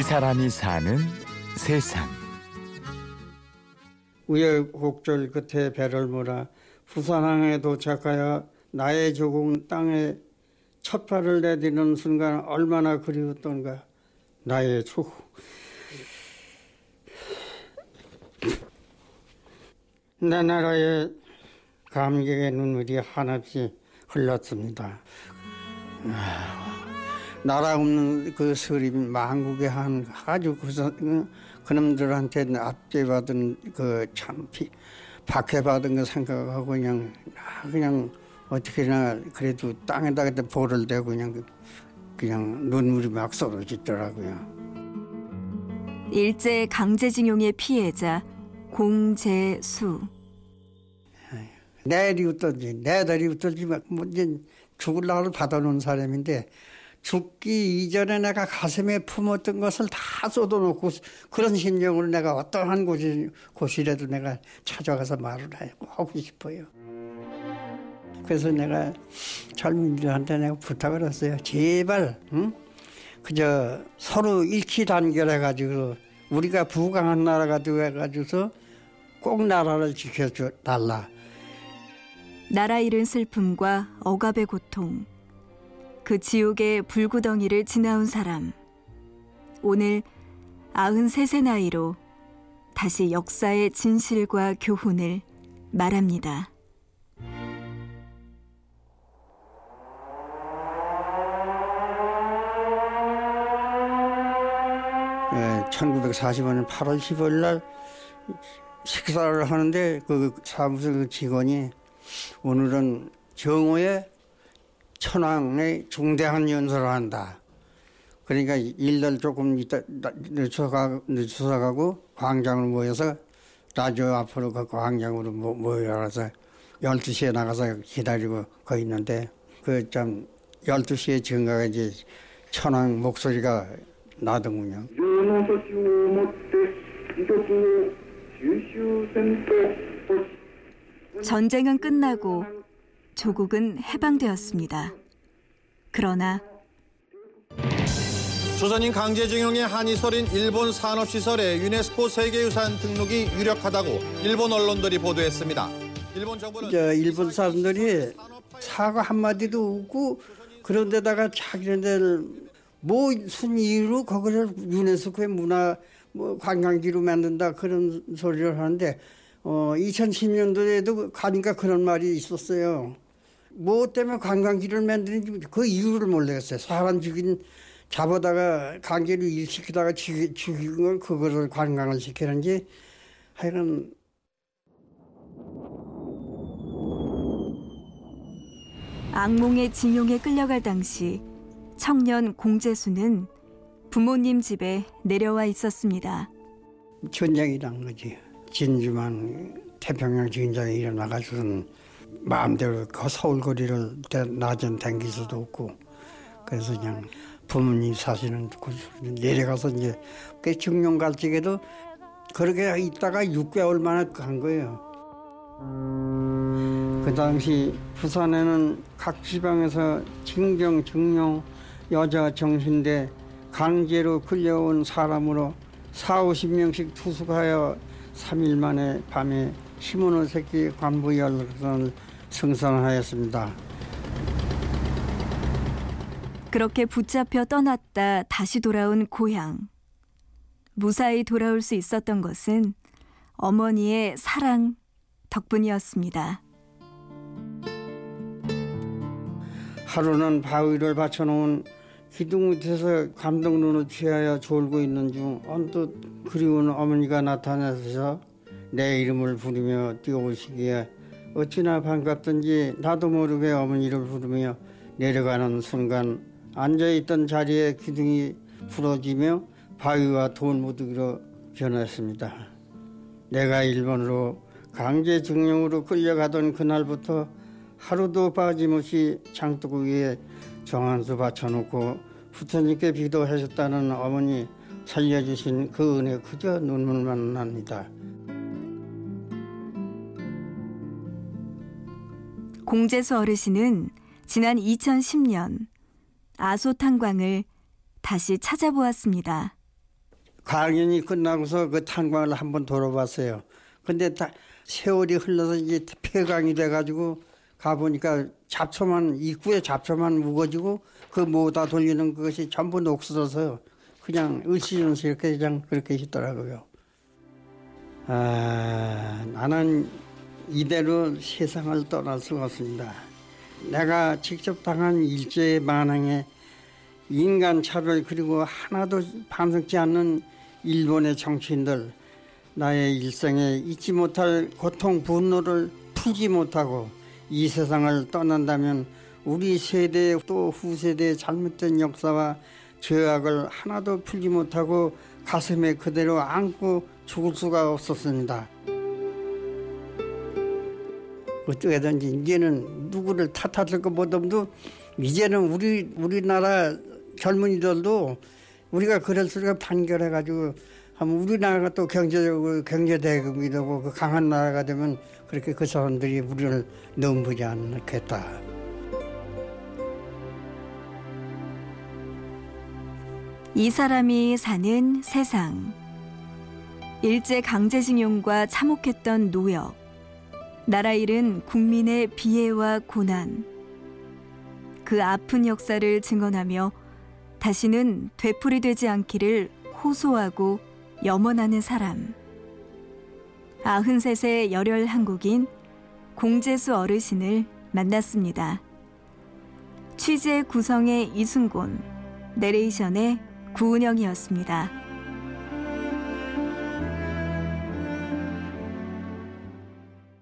이 사람이 사는 세상. 우여곡절 끝에 배를 몰아 부산항에 도착하여 나의 조공 땅에 첫 발을 내디는 순간 얼마나 그리웠던가 나의 조내 나라의 감격의 눈물이 한없이 흘렀습니다. 나라 없는 그 서림 망국의 한 아주 그, 그 그놈들한테 압제받은 그참 박해받은 거 생각하고 그냥 그냥 어떻게나 그래도 땅에다 그때 볼을 대고 그냥 그냥 눈물이 막 쏟아지더라고요. 일제 강제징용의 피해자 공재수. 내일이 어떤지 내달이 어떤지 뭐 이제 죽을 날을 받아놓은 사람인데 죽기 이전에 내가 가슴에 품었던 것을 다 쏟아놓고 그런 심정으로 내가 어떠한 곳이, 곳이라도 내가 찾아가서 말을 하고 싶어요. 그래서 내가 젊은이들한테 내가 부탁을 했어요. 제발, 응? 그저 서로 일치 단결해가지고 우리가 부강한 나라가 되어가지고서 꼭 나라를 지켜줘 달라. 나라 잃은 슬픔과 억압의 고통, 그 지옥의 불구덩이를 지나온 사람. 오늘 93세 나이로 다시 역사의 진실과 교훈을 말합니다. 예, 1945년 8월 15일 날 식사를 하는데 그 사무소 직원이 오늘은 정오에 천왕에 중대한 연설을 한다. 그러니까 일날 조금 있다 늦춰가 늦춰서 가고 광장으로 모여서 라디오 앞으로 그 광장으로 모여서 12시에 나가서 기다리고 거 있는데 그 참 12시에 증가가 이제 천왕 목소리가 나더군요. 전쟁은 끝나고 조국은 해방되었습니다. 그러나 조선인 강제징용의 한이 설인 일본 산업시설의 유네스코 세계유산 등록이 유력하다고 일본 언론들이 보도했습니다. 일본 정부는 저 일본 사람들이 사과 한마디도 없고 그런데다가 자기네들 무슨 이유로 거기를 유네스코의 문화 뭐 관광지로 만든다 그런 소리를 하는데 어 2010년도에도 가니까 그런 말이 있었어요. 뭐 때문에 관광지를 만드는지 그 이유를 모르겠어요. 사람 죽인 잡아다가 강제로 일시키다가 죽이, 죽인 걸 그거를 관광을 시키는지 하여간 악몽의 징용에 끌려갈 당시 청년 공재수는 부모님 집에 내려와 있었습니다. 전쟁이란 거지. 진주만 태평양 진장에 일어나가지고는 마음대로 그 서울거리를 낮은 댕길 수도 없고 그래서 그냥 부모님 사시는 곳 내려가서 이제 그 중령 갈 적에도 그렇게 있다가 6개월 만에 간 거예요. 그 당시 부산에는 각 지방에서 징정, 증용, 여자 정신대 강제로 끌려온 사람으로 4, 50명씩 투숙하여 3일 만에 밤에 시몬의 새끼 관부 열선을 승선하였습니다. 그렇게 붙잡혀 떠났다 다시 돌아온 고향. 무사히 돌아올 수 있었던 것은 어머니의 사랑 덕분이었습니다. 하루는 바위를 받쳐놓은 기둥 밑에서 감동 눈을 취하여 졸고 있는 중 언뜻 그리운 어머니가 나타나서 내 이름을 부르며 뛰어오시기에 어찌나 반갑던지 나도 모르게 어머니를 부르며 내려가는 순간 앉아있던 자리에 기둥이 부러지며 바위와 돌무더기로 변했습니다. 내가 일본으로 강제징용으로 끌려가던 그날부터 하루도 빠짐없이 장독 위에 정한수 받쳐놓고 부처님께 기도하셨다는 어머니 살려주신 그 은혜 그저 눈물만 납니다. 공재수 어르신은 지난 2010년 아소탄광을 다시 찾아보았습니다. 강연이 끝나고서 그 탄광을 한번 돌아봤어요. 근데 다 세월이 흘러서 이제 폐강이 돼가지고 가보니까 잡초만 입구에 잡초만 묵어지고 그 모다 돌리는 그것이 전부 녹슬어서 그냥 을씨년스 이렇게 그냥 그렇게 있더라고요. 아 나는 이대로 세상을 떠날 수가 없습니다. 내가 직접 당한 일제의 만행에 인간 차별 그리고 하나도 반성치 않는 일본의 정치인들 나의 일생에 잊지 못할 고통 분노를 풀지 못하고 이 세상을 떠난다면 우리 세대 또 후세대의 잘못된 역사와 죄악을 하나도 풀지 못하고 가슴에 그대로 안고 죽을 수가 없었습니다. 어떻게든지 이제는 누구를 탓할 것보다도 이제는 우리 우리나라 젊은이들도 우리가 그럴수록 판결해가지고 하면 우리나라가 또 경제적으로 경제 대국이 되고 그 강한 나라가 되면 그렇게 그 사람들이 우리를 넘보지 않겠다. 이 사람이 사는 세상. 일제 강제징용과 참혹했던 노역. 나라 잃은 국민의 비애와 고난. 그 아픈 역사를 증언하며 다시는 되풀이되지 않기를 호소하고 염원하는 사람. 아흔셋의 열혈 한국인 공재수 어르신을 만났습니다. 취재 구성의 이순곤, 내레이션의 구은영이었습니다.